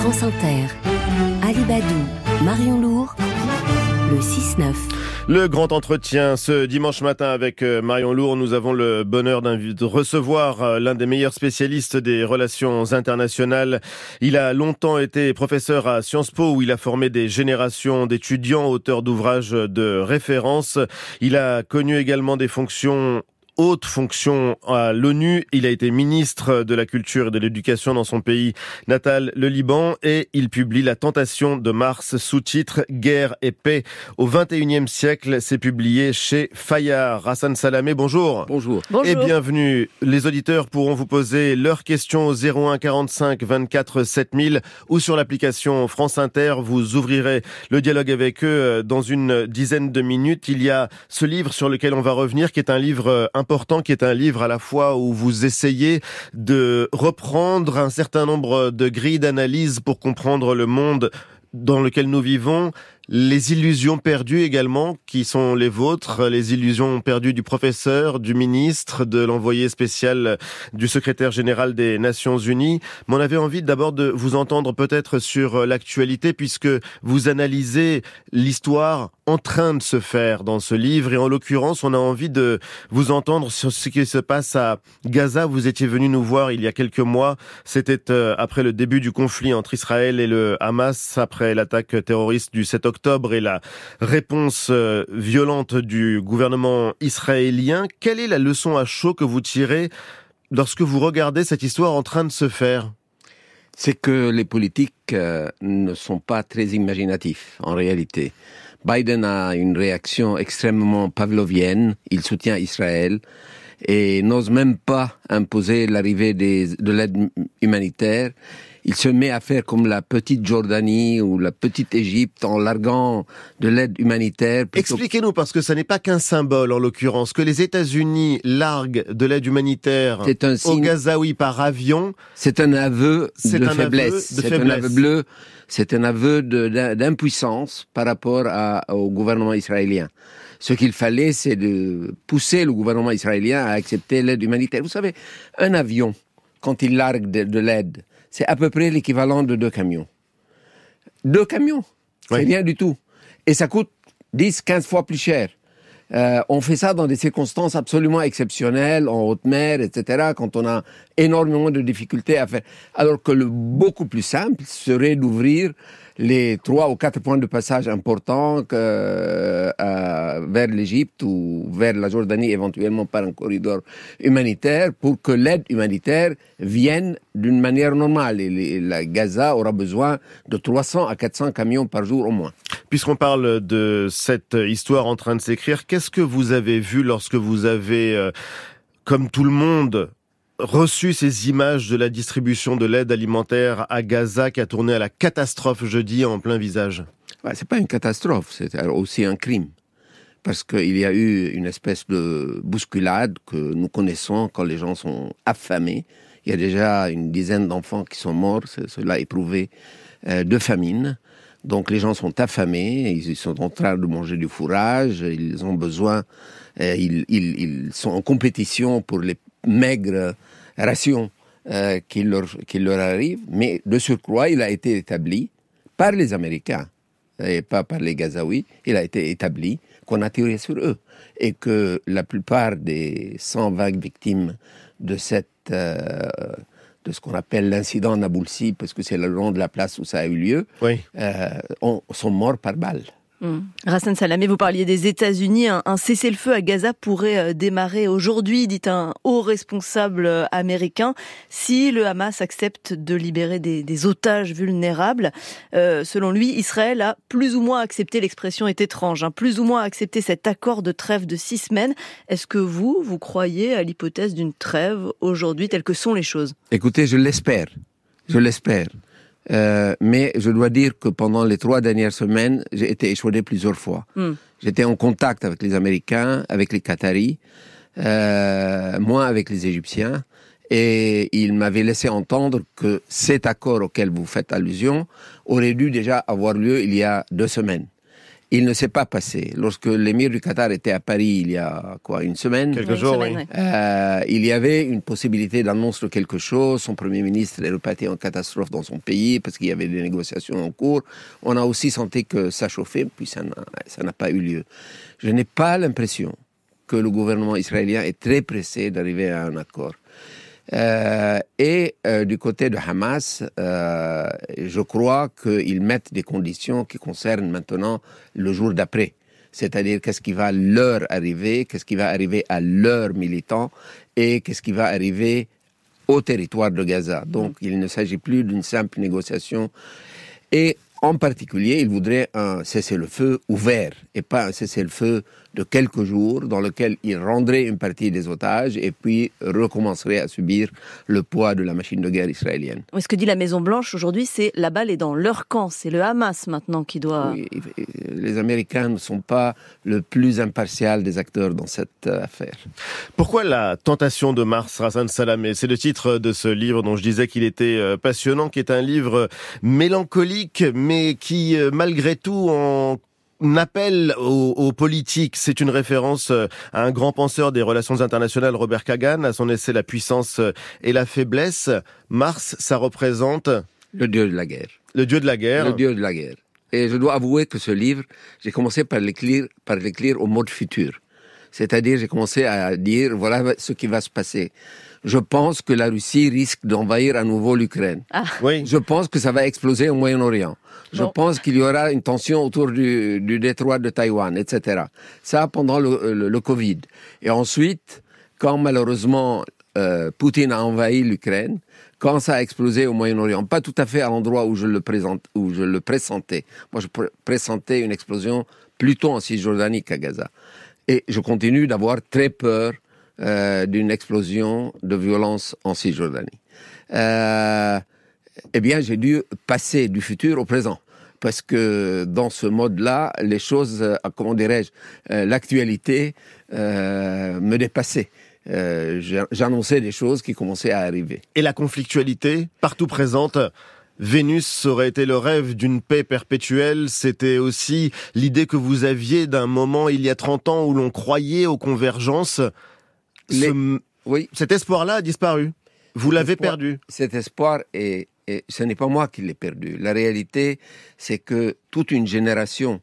France Inter, Marion le 6-9. Le grand entretien ce dimanche matin avec euh, Marion Lourd, nous avons le bonheur de recevoir euh, l'un des meilleurs spécialistes des relations internationales. Il a longtemps été professeur à Sciences Po où il a formé des générations d'étudiants, auteurs d'ouvrages de référence. Il a connu également des fonctions haute fonction à l'ONU. Il a été ministre de la Culture et de l'Éducation dans son pays natal, le Liban, et il publie La Tentation de Mars, sous-titre Guerre et paix au 21e siècle. C'est publié chez Fayard. Hassan Salamé, bonjour. Bonjour. Et bienvenue. Les auditeurs pourront vous poser leurs questions au 01 45 24 7000 ou sur l'application France Inter. Vous ouvrirez le dialogue avec eux dans une dizaine de minutes. Il y a ce livre sur lequel on va revenir, qui est un livre important important, qui est un livre à la fois où vous essayez de reprendre un certain nombre de grilles d'analyse pour comprendre le monde dans lequel nous vivons, les illusions perdues également, qui sont les vôtres, les illusions perdues du professeur, du ministre, de l'envoyé spécial du secrétaire général des Nations Unies. Mais on avait envie d'abord de vous entendre peut-être sur l'actualité, puisque vous analysez l'histoire en train de se faire dans ce livre. Et en l'occurrence, on a envie de vous entendre sur ce qui se passe à Gaza. Vous étiez venu nous voir il y a quelques mois. C'était euh, après le début du conflit entre Israël et le Hamas, après l'attaque terroriste du 7 octobre et la réponse euh, violente du gouvernement israélien. Quelle est la leçon à chaud que vous tirez lorsque vous regardez cette histoire en train de se faire? C'est que les politiques euh, ne sont pas très imaginatifs en réalité. Biden a une réaction extrêmement pavlovienne, il soutient Israël et n'ose même pas imposer l'arrivée de l'aide humanitaire il se met à faire comme la petite Jordanie ou la petite Égypte en larguant de l'aide humanitaire. Expliquez-nous, parce que ce n'est pas qu'un symbole en l'occurrence, que les États-Unis larguent de l'aide humanitaire un au Gazaoui par avion. C'est un aveu de faiblesse. C'est un aveu bleu. C'est un aveu d'impuissance par rapport au gouvernement israélien. Ce qu'il fallait, c'est de pousser le gouvernement israélien à accepter l'aide humanitaire. Vous savez, un avion, quand il largue de l'aide, c'est à peu près l'équivalent de deux camions. Deux camions, c'est rien du tout. Et ça coûte 10, 15 fois plus cher. Euh, on fait ça dans des circonstances absolument exceptionnelles, en haute mer, etc., quand on a énormément de difficultés à faire. Alors que le beaucoup plus simple serait d'ouvrir les trois ou quatre points de passage importants euh, vers l'Égypte ou vers la Jordanie, éventuellement par un corridor humanitaire, pour que l'aide humanitaire vienne d'une manière normale. Et la Gaza aura besoin de 300 à 400 camions par jour au moins. Puisqu'on parle de cette histoire en train de s'écrire, qu'est-ce que vous avez vu lorsque vous avez, euh, comme tout le monde, reçu ces images de la distribution de l'aide alimentaire à Gaza qui a tourné à la catastrophe jeudi en plein visage Ce C'est pas une catastrophe, c'est aussi un crime. Parce qu'il y a eu une espèce de bousculade que nous connaissons quand les gens sont affamés. Il y a déjà une dizaine d'enfants qui sont morts, cela éprouvé euh, de famine. Donc les gens sont affamés, ils sont en train de manger du fourrage, ils ont besoin, euh, ils, sont en compétition pour les maigres rations euh, qui, leur, qui leur arrivent, mais de surcroît, il a été établi par les Américains et pas par les Gazaouis, il a été établi qu'on a tiré sur eux. Et que la plupart des 120 victimes de cette euh, de ce qu'on appelle l'incident Naboulsi, parce que c'est le nom de la place où ça a eu lieu, euh, sont morts par balle. Rassan Salamé, vous parliez des États-Unis. Un, cessez-le-feu à Gaza pourrait euh, démarrer aujourd'hui, dit un haut responsable euh, américain, si le Hamas accepte de libérer des, otages vulnérables. Euh, selon lui, Israël a plus ou moins accepté, l'expression est étrange, hein, plus ou moins accepté cet accord de trêve de six semaines. Est-ce que vous, vous croyez à l'hypothèse d'une trêve aujourd'hui, telles que sont les choses? Écoutez, je l'espère. Je l'espère. Euh, mais je dois dire que pendant les trois dernières semaines, j'ai été échaudé plusieurs fois. Hmm. J'étais en contact avec les Américains, avec les Qataris, euh, moins avec les Égyptiens, et ils m'avaient laissé entendre que cet accord auquel vous faites allusion aurait dû déjà avoir lieu il y a deux semaines. Il ne s'est pas passé. Lorsque l'émir du Qatar était à Paris il y a quoi une semaine, quelques jours, oui. euh, il y avait une possibilité d'annonce de quelque chose. Son premier ministre est reparti en catastrophe dans son pays parce qu'il y avait des négociations en cours. On a aussi senti que ça chauffait, puis ça n'a pas eu lieu. Je n'ai pas l'impression que le gouvernement israélien est très pressé d'arriver à un accord. Euh, et euh, du côté de Hamas, euh, je crois qu'ils mettent des conditions qui concernent maintenant le jour d'après. C'est-à-dire qu'est-ce qui va leur arriver, qu'est-ce qui va arriver à leurs militants et qu'est-ce qui va arriver au territoire de Gaza. Donc il ne s'agit plus d'une simple négociation. Et en particulier, ils voudraient un cessez-le-feu ouvert et pas un cessez-le-feu de quelques jours dans lequel ils rendraient une partie des otages et puis recommenceraient à subir le poids de la machine de guerre israélienne. Ce que dit la Maison Blanche aujourd'hui, c'est la balle est dans leur camp, c'est le Hamas maintenant qui doit... Oui, les Américains ne sont pas le plus impartial des acteurs dans cette euh, affaire. Pourquoi la tentation de Mars, Hassan Salamé C'est le titre de ce livre dont je disais qu'il était euh, passionnant, qui est un livre mélancolique, mais qui, euh, malgré tout, en appel aux, politiques, c'est une référence euh, à un grand penseur des relations internationales, Robert Kagan, à son essai La puissance euh, et la faiblesse. Mars, ça représente le dieu de la guerre. Le dieu de la guerre. Le dieu de la guerre. Et je dois avouer que ce livre, j'ai commencé par l'écrire, par l'écrire au mode futur. C'est-à-dire, j'ai commencé à dire, voilà ce qui va se passer je pense que la Russie risque d'envahir à nouveau l'Ukraine. Ah. Oui. Je pense que ça va exploser au Moyen-Orient. Je pense qu'il y aura une tension autour du, du détroit de Taïwan, etc. Ça pendant le, le, Covid. Et ensuite, quand malheureusement euh, Poutine a envahi l'Ukraine, quand ça a explosé au Moyen-Orient, pas tout à fait à l'endroit où je le présente, où je le pressentais. Moi, je pressentais une explosion plutôt en Cisjordanie qu'à Gaza. Et je continue d'avoir très peur euh, d'une explosion de violence en Cisjordanie. Euh, eh bien, j'ai dû passer du futur au présent. Parce que dans ce mode-là, les choses, euh, comment dirais-je, l'actualité me dépassait. J'annonçais des choses qui commençaient à arriver. Et la conflictualité, partout présente, Vénus aurait été le rêve d'une paix perpétuelle. C'était aussi l'idée que vous aviez d'un moment il y a 30 ans où l'on croyait aux convergences. Oui. Cet espoir-là a disparu. Vous l'avez perdu. Cet espoir, et ce n'est pas moi qui l'ai perdu. La réalité, c'est que toute une génération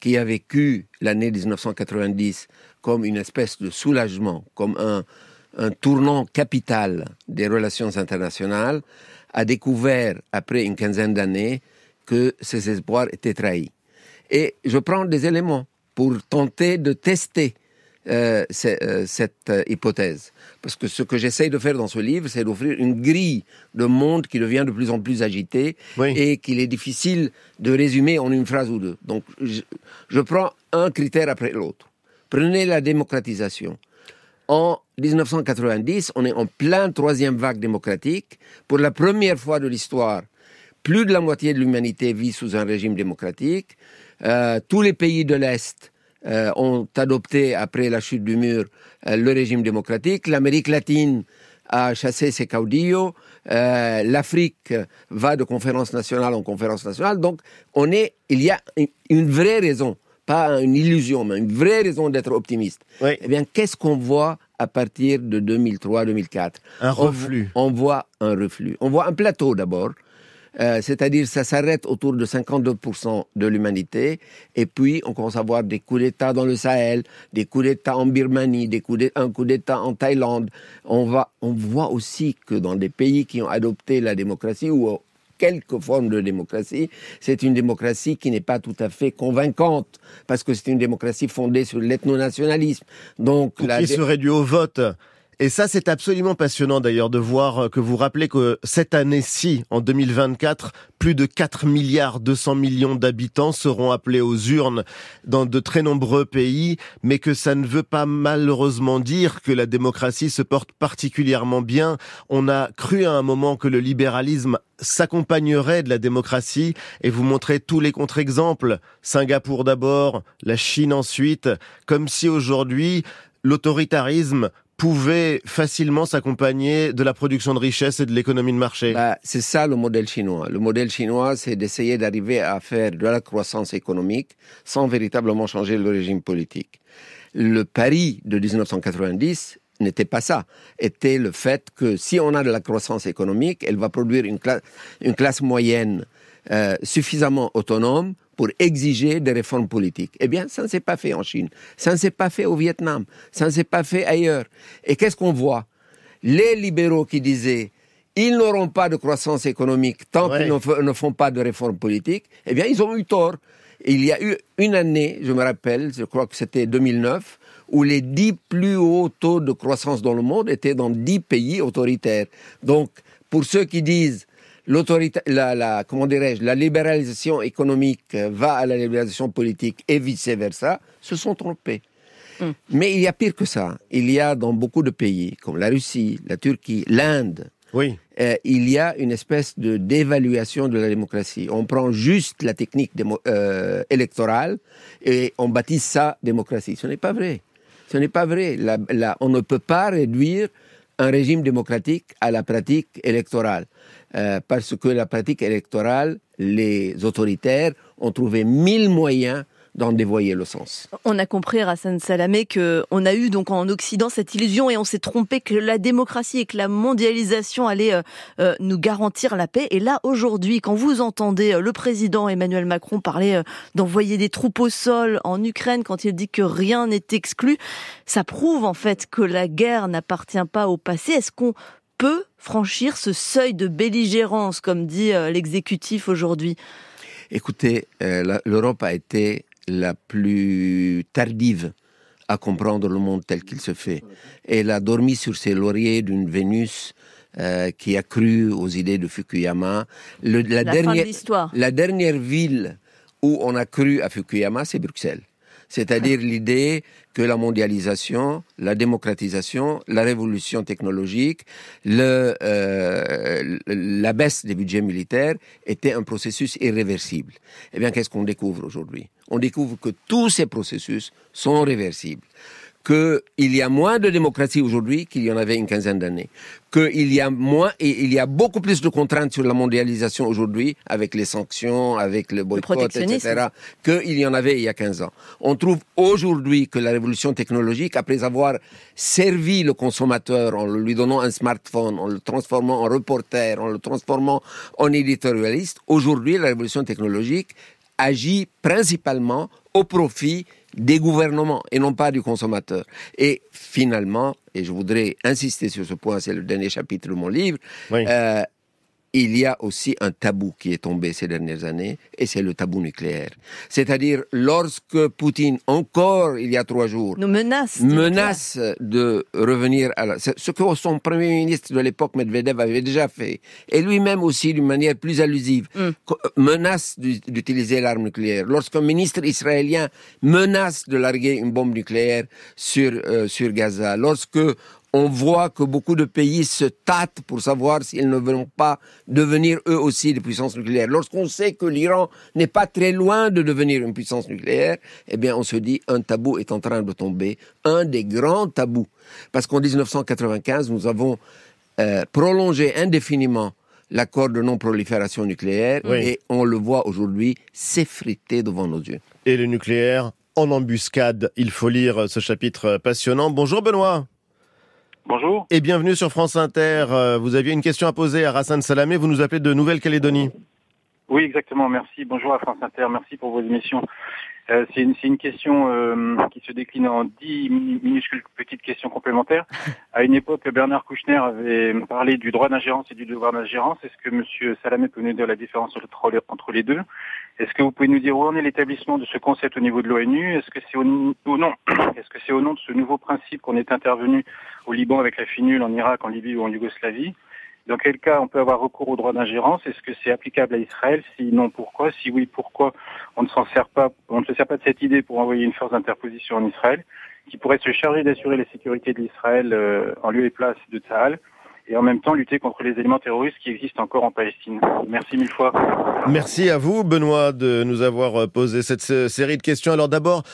qui a vécu l'année 1990 comme une espèce de soulagement, comme un, un tournant capital des relations internationales, a découvert, après une quinzaine d'années, que ces espoirs étaient trahis. Et je prends des éléments pour tenter de tester euh, euh, cette euh, hypothèse. Parce que ce que j'essaye de faire dans ce livre, c'est d'offrir une grille de monde qui devient de plus en plus agité et qu'il est difficile de résumer en une phrase ou deux. Donc, je, je prends un critère après l'autre. Prenez la démocratisation. En 1990, on est en plein troisième vague démocratique. Pour la première fois de l'histoire, plus de la moitié de l'humanité vit sous un régime démocratique. Euh, tous les pays de l'Est euh, ont adopté, après la chute du mur, euh, le régime démocratique. L'Amérique latine a chassé ses caudillos. Euh, L'Afrique va de conférence nationale en conférence nationale. Donc, on est, il y a une vraie raison, pas une illusion, mais une vraie raison d'être optimiste. Eh bien, qu'est-ce qu'on voit à partir de 2003-2004 Un reflux. on voit un reflux. On voit un plateau d'abord. Euh, c'est-à-dire ça s'arrête autour de 52% de l'humanité, et puis on commence à voir des coups d'État dans le Sahel, des coups d'État en Birmanie, des coups un coup d'État en Thaïlande. On, va, on voit aussi que dans des pays qui ont adopté la démocratie, ou quelques formes de démocratie, c'est une démocratie qui n'est pas tout à fait convaincante, parce que c'est une démocratie fondée sur l'ethno-nationalisme. Donc, qui serait dû au vote? Et ça, c'est absolument passionnant d'ailleurs de voir que vous rappelez que cette année-ci, en 2024, plus de 4 milliards 200 millions d'habitants seront appelés aux urnes dans de très nombreux pays, mais que ça ne veut pas malheureusement dire que la démocratie se porte particulièrement bien. On a cru à un moment que le libéralisme s'accompagnerait de la démocratie et vous montrez tous les contre-exemples. Singapour d'abord, la Chine ensuite, comme si aujourd'hui l'autoritarisme pouvait facilement s'accompagner de la production de richesse et de l'économie de marché. Bah, c'est ça le modèle chinois. Le modèle chinois, c'est d'essayer d'arriver à faire de la croissance économique sans véritablement changer le régime politique. Le pari de 1990 n'était pas ça, était le fait que si on a de la croissance économique, elle va produire une, classe, moyenne euh, suffisamment autonome pour exiger des réformes politiques. Eh bien, ça ne s'est pas fait en Chine, ça ne s'est pas fait au Vietnam, ça ne s'est pas fait ailleurs. Et qu'est-ce qu'on voit? Les libéraux qui disaient ils n'auront pas de croissance économique tant qu'ils ne, font pas de réformes politiques, eh bien, ils ont eu tort. Il y a eu une année, je me rappelle, je crois que c'était 2009, où les dix plus hauts taux de croissance dans le monde étaient dans dix pays autoritaires. Donc, pour ceux qui disent l'autorité, la, la, comment dirais-je, la libéralisation économique va à la libéralisation politique et vice versa, se sont trompés. Hmm. Mais il y a pire que ça. Il y a dans beaucoup de pays, comme la Russie, la Turquie, l'Inde, oui. Euh, il y a une espèce de d'évaluation de la démocratie. On prend juste la technique euh, électorale et on baptise ça démocratie. Ce n'est pas vrai. Ce n'est pas vrai. on ne peut pas réduire un régime démocratique à la pratique électorale. Euh, parce que la pratique électorale, les autoritaires ont trouvé mille moyens d'en dévoyer le sens. On a compris, Hassan Salamé, qu'on a eu donc en Occident cette illusion et on s'est trompé que la démocratie et que la mondialisation allaient euh, euh, nous garantir la paix. Et là, aujourd'hui, quand vous entendez euh, le président Emmanuel Macron parler d'envoyer des troupes au sol en Ukraine, quand il dit que rien n'est exclu, ça prouve en fait que la guerre n'appartient pas au passé. Est-ce qu'on peut franchir ce seuil de belligérance, comme dit l'exécutif aujourd'hui? Écoutez, l'Europe a été la plus tardive à comprendre le monde tel qu'il se fait. Elle a dormi sur ses lauriers d'une Vénus euh, qui a cru aux idées de Fukuyama. la, dernière, la dernière ville où on a cru à Fukuyama, c'est Bruxelles c'est-à-dire l'idée que la mondialisation, la démocratisation, la révolution technologique, euh, la baisse des budgets militaires était un processus irréversible. Eh bien, qu'est-ce qu'on découvre aujourd'hui? On découvre que tous ces processus sont réversibles qu'il y a moins de démocratie aujourd'hui qu'il y en avait une quinzaine d'années, qu'il y a moins et il y a beaucoup plus de contraintes sur la mondialisation aujourd'hui avec les sanctions, avec le boycott, etc., qu'il y en avait il y a 15 ans. On trouve aujourd'hui que la révolution technologique, après avoir servi le consommateur en lui donnant un smartphone, en le transformant en reporter, en le transformant en éditorialiste, aujourd'hui la révolution technologique agit principalement au profit des gouvernements et non pas du consommateur. Et finalement, et je voudrais insister sur ce point, c'est le dernier chapitre de mon livre, euh, il y a aussi un tabou qui est tombé ces dernières années, et c'est le tabou nucléaire. C'est-à-dire, lorsque Poutine, encore il y a trois jours, nous menace, menace de revenir à la, ce que son premier ministre de l'époque, Medvedev, avait déjà fait, et lui-même aussi d'une manière plus allusive, mm. menace d'utiliser l'arme nucléaire. Lorsqu'un ministre israélien menace de larguer une bombe nucléaire sur, euh, sur Gaza, lorsque on voit que beaucoup de pays se tâtent pour savoir s'ils ne veulent pas devenir eux aussi des puissances nucléaires. Lorsqu'on sait que l'Iran n'est pas très loin de devenir une puissance nucléaire, eh bien on se dit un tabou est en train de tomber, un des grands tabous. Parce qu'en 1995, nous avons euh, prolongé indéfiniment l'accord de non-prolifération nucléaire et on le voit aujourd'hui s'effriter devant nos yeux. Et le nucléaire en embuscade, il faut lire ce chapitre passionnant. Bonjour Benoît. Bonjour. Et bienvenue sur France Inter. Euh, vous aviez une question à poser à Rassan Salamé. Vous nous appelez de Nouvelle-Calédonie. Oui, exactement. Merci. Bonjour à France Inter. Merci pour vos émissions. Euh, c'est une, question euh, qui se décline en dix minuscules petites questions complémentaires. À une époque, Bernard Kouchner avait parlé du droit d'ingérence et du devoir d'ingérence. Est-ce que M. Salamé peut nous dire la différence entre les deux? Est-ce que vous pouvez nous dire où en est l'établissement de ce concept au niveau de l'ONU? Est-ce que c'est au, nom Est-ce que c'est au nom de ce nouveau principe qu'on est intervenu au Liban avec la FINUL, en Irak, en Libye ou en Yougoslavie? Dans quel cas on peut avoir recours au droit d'ingérence? Est-ce que c'est applicable à Israël? Si non, pourquoi? Si oui, pourquoi on ne s'en sert pas On ne se sert pas de cette idée pour envoyer une force d'interposition en Israël qui pourrait se charger d'assurer la sécurité de l'Israël euh, en lieu et place de Tsahal et en même temps lutter contre les éléments terroristes qui existent encore en Palestine? Merci mille fois. Merci à vous, Benoît, de nous avoir posé cette série de questions. Alors d'abord,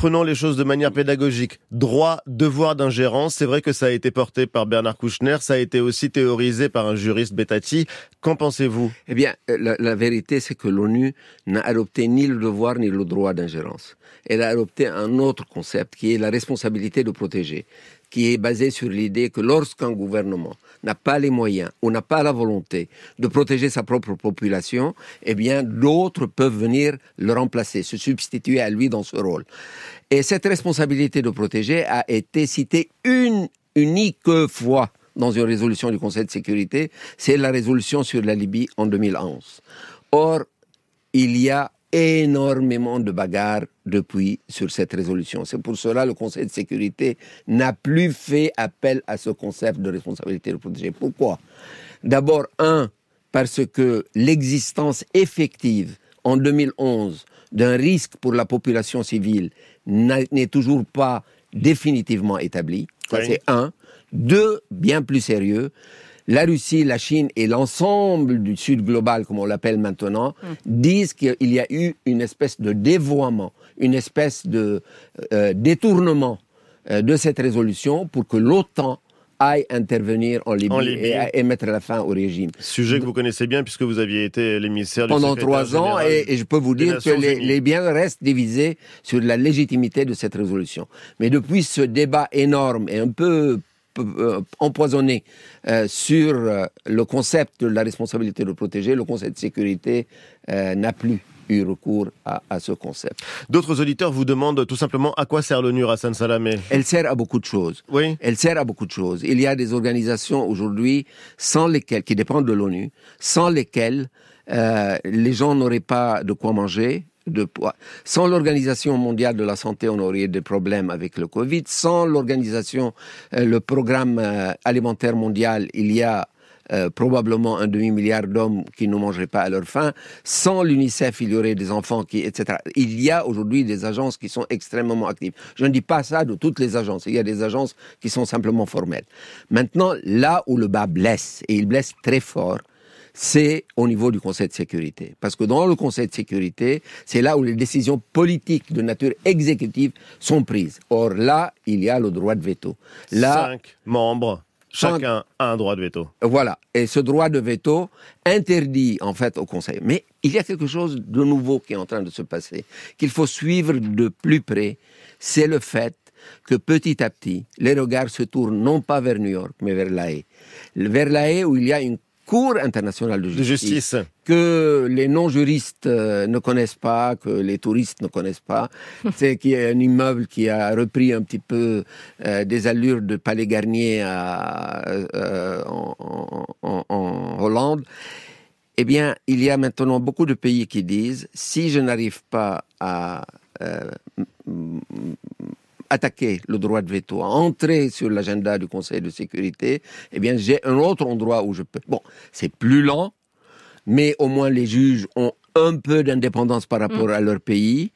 prenons les choses de manière pédagogique. Droit, devoir d'ingérence, c'est vrai que ça a été porté par Bernard Kouchner, ça a été aussi théorisé par un juriste Betati. Qu'en pensez-vous? Eh bien, la, la vérité, c'est que l'ONU n'a adopté ni le devoir ni le droit d'ingérence. Elle a adopté un autre concept qui est la responsabilité de protéger qui est basé sur l'idée que lorsqu'un gouvernement n'a pas les moyens ou n'a pas la volonté de protéger sa propre population, eh bien, d'autres peuvent venir le remplacer, se substituer à lui dans ce rôle. Et cette responsabilité de protéger a été citée une unique fois dans une résolution du Conseil de sécurité, c'est la résolution sur la Libye en 2011. Or, il y a énormément de bagarres depuis sur cette résolution. C'est pour cela que le Conseil de sécurité n'a plus fait appel à ce concept de responsabilité de protéger. Pourquoi? D'abord, un, parce que l'existence effective en 2011 d'un risque pour la population civile n'est toujours pas définitivement établie. Ça, c'est un. Deux, bien plus sérieux, la Russie, la Chine et l'ensemble du Sud global, comme on l'appelle maintenant, mm. disent qu'il y a eu une espèce de dévoiement, une espèce de euh, détournement euh, de cette résolution pour que l'OTAN aille intervenir en Libye, Et, mettre la fin au régime. Sujet que vous connaissez bien puisque vous aviez été l'émissaire du Pendant trois ans et, je peux vous dire que les, les, biens restent divisés sur la légitimité de cette résolution. Mais depuis ce débat énorme et un peu euh, empoisonné euh, sur euh, le concept de la responsabilité de protéger, le concept de sécurité n'a plus eu recours à, ce concept. D'autres auditeurs vous demandent tout simplement à quoi sert l'ONU, Hassan Salamé Elle sert à beaucoup de choses. Oui. Elle sert à beaucoup de choses. Il y a des organisations aujourd'hui sans lesquelles, qui dépendent de l'ONU, sans lesquelles les gens n'auraient pas de quoi manger, de poids. Sans l'Organisation mondiale de la santé, on aurait des problèmes avec le Covid. Sans l'organisation, euh, le programme euh, alimentaire mondial, il y a euh, probablement un demi-milliard d'hommes qui ne mangeraient pas à leur faim. Sans l'UNICEF, il y aurait des enfants qui, etc. Il y a aujourd'hui des agences qui sont extrêmement actives. Je ne dis pas ça de toutes les agences. Il y a des agences qui sont simplement formelles. Maintenant, là où le bas blesse, et il blesse très fort, c'est au niveau du Conseil de sécurité. Parce que dans le Conseil de sécurité, c'est là où les décisions politiques de nature exécutive sont prises. Or là, il y a le droit de veto. Là, Cinq membres. Chacun a un droit de veto. Voilà. Et ce droit de veto interdit, en fait, au Conseil. Mais il y a quelque chose de nouveau qui est en train de se passer, qu'il faut suivre de plus près. C'est le fait que petit à petit, les regards se tournent non pas vers New York, mais vers l'AE. Vers l'AE où il y a une Cour internationale de justice, que les non-juristes euh, ne connaissent pas, que les touristes ne connaissent pas. C'est qui est un immeuble qui a repris un petit peu euh, des allures de Palais Garnier euh, en, Hollande. Eh bien, il y a maintenant beaucoup de pays qui disent si je n'arrive pas à attaquer le droit de veto, à entrer sur l'agenda du Conseil de sécurité, eh bien, j'ai un autre endroit où je peux. Bon, c'est plus lent, mais au moins les juges ont un peu d'indépendance par rapport mm. à leur pays.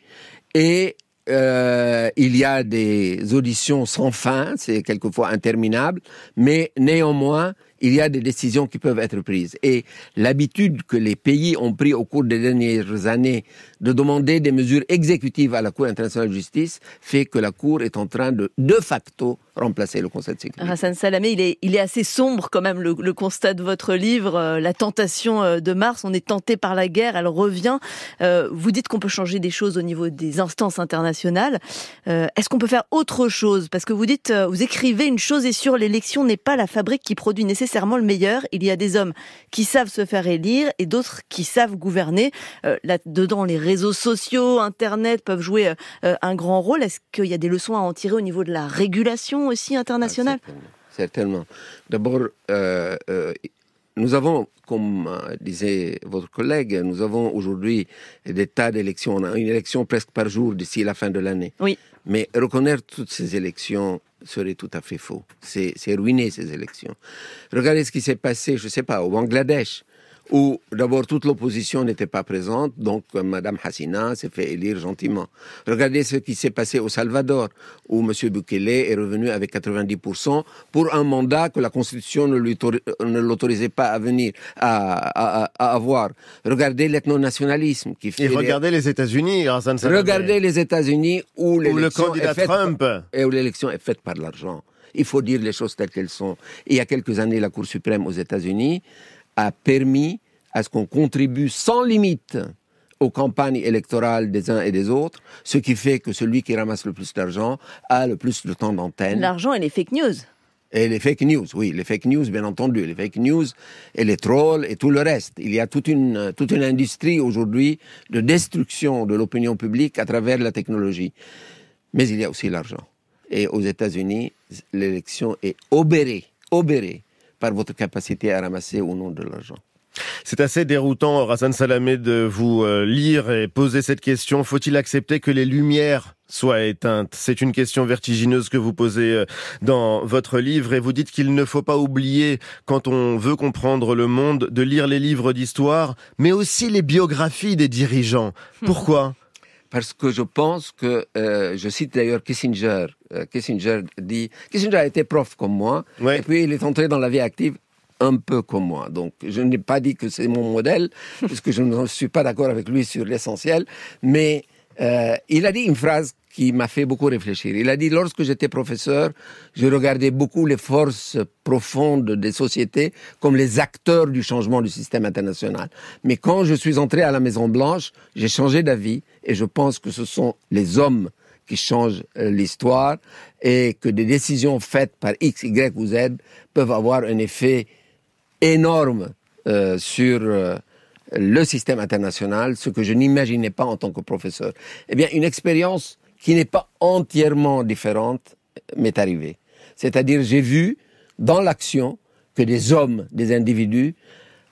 Et euh, il y a des auditions sans fin, c'est quelquefois interminable, mais néanmoins, il y a des décisions qui peuvent être prises. Et l'habitude que les pays ont pris au cours des dernières années de demander des mesures exécutives à la Cour internationale de justice fait que la Cour est en train de, de facto, remplacer le Conseil de sécurité. Hassan Salamé, il est, assez sombre quand même, le, constat de votre livre, euh, La tentation euh, de Mars. On est tenté par la guerre, elle revient. Euh, vous dites qu'on peut changer des choses au niveau des instances internationales. Est-ce qu'on peut faire autre chose? Parce que vous dites, vous écrivez une chose est sûre, l'élection n'est pas la fabrique qui produit nécessairement le meilleur. Il y a des hommes qui savent se faire élire et d'autres qui savent gouverner. Là-dedans, les réseaux sociaux, Internet peuvent jouer un grand rôle. Est-ce qu'il y a des leçons à en tirer au niveau de la régulation aussi internationale? Ah, Certainement. D'abord, euh, euh, nous avons, comme euh, disait votre collègue, nous avons aujourd'hui des tas d'élections. On a une élection presque par jour d'ici la fin de l'année. Oui. Mais reconnaître toutes ces élections serait tout à fait faux. C'est ruiner ces élections. Regardez ce qui s'est passé, je ne sais pas, au Bangladesh, où d'abord toute l'opposition n'était pas présente, donc euh, Madame Hassina s'est fait élire gentiment. Regardez ce qui s'est passé au Salvador, où Monsieur Bukele est revenu avec 90% pour un mandat que la Constitution ne l'autorisait pas à venir, à, avoir. Regardez l'ethnonationalisme qui fait. Et regardez les, États-Unis, Regardez les États-Unis où, le candidat Trump et où l'élection est faite par l'argent. Il faut dire les choses telles qu'elles sont. il y a quelques années, la Cour suprême aux États-Unis a permis à ce qu'on contribue sans limite aux campagnes électorales des uns et des autres, ce qui fait que celui qui ramasse le plus d'argent a le plus de temps d'antenne. L'argent et les fake news. Et les fake news, oui, les fake news, bien entendu, les fake news et les trolls et tout le reste. Il y a toute une, toute une industrie aujourd'hui de destruction de l'opinion publique à travers la technologie. Mais il y a aussi l'argent. Et aux États-Unis, l'élection est obérée, obérée par votre capacité à ramasser ou non de l'argent. C'est assez déroutant, Rassan Salamé, de vous euh, lire et poser cette question. Faut-il accepter que les lumières soient éteintes? C'est une question vertigineuse que vous posez euh, dans votre livre et vous dites qu'il ne faut pas oublier, quand on veut comprendre le monde, de lire les livres d'histoire, mais aussi les biographies des dirigeants. Pourquoi? Parce que je pense que, euh, je cite d'ailleurs Kissinger, euh, Kissinger dit, Kissinger a été prof comme moi, et puis il est entré dans la vie active un peu comme moi. Donc, je n'ai pas dit que c'est mon modèle, parce que je ne suis pas d'accord avec lui sur l'essentiel, mais euh, il a dit une phrase qui m'a fait beaucoup réfléchir. Il a dit, lorsque j'étais professeur, je regardais beaucoup les forces profondes des sociétés comme les acteurs du changement du système international. Mais quand je suis entré à la Maison Blanche, j'ai changé d'avis et je pense que ce sont les hommes qui changent euh, l'histoire et que des décisions faites par X, Y ou Z peuvent avoir un effet énorme euh, sur euh, le système international, ce que je n'imaginais pas en tant que professeur. Eh bien, une expérience qui n'est pas entièrement différente m'est arrivée. C'est-à-dire, j'ai vu dans l'action que des hommes, des individus,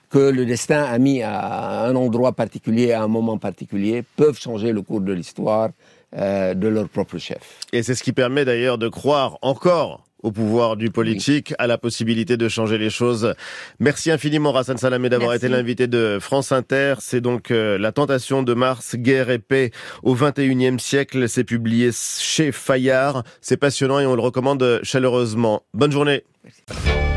que le destin a mis à un endroit particulier, à un moment particulier, peuvent changer le cours de l'histoire euh, de leur propre chef. Et c'est ce qui permet d'ailleurs de croire encore au pouvoir du politique, à la possibilité de changer les choses. Merci infiniment, Rassan Salamé, d'avoir été l'invité de France Inter. C'est donc euh, La tentation de Mars, guerre et paix au 21e siècle. C'est publié chez Fayard. C'est passionnant et on le recommande chaleureusement. Bonne journée. Merci.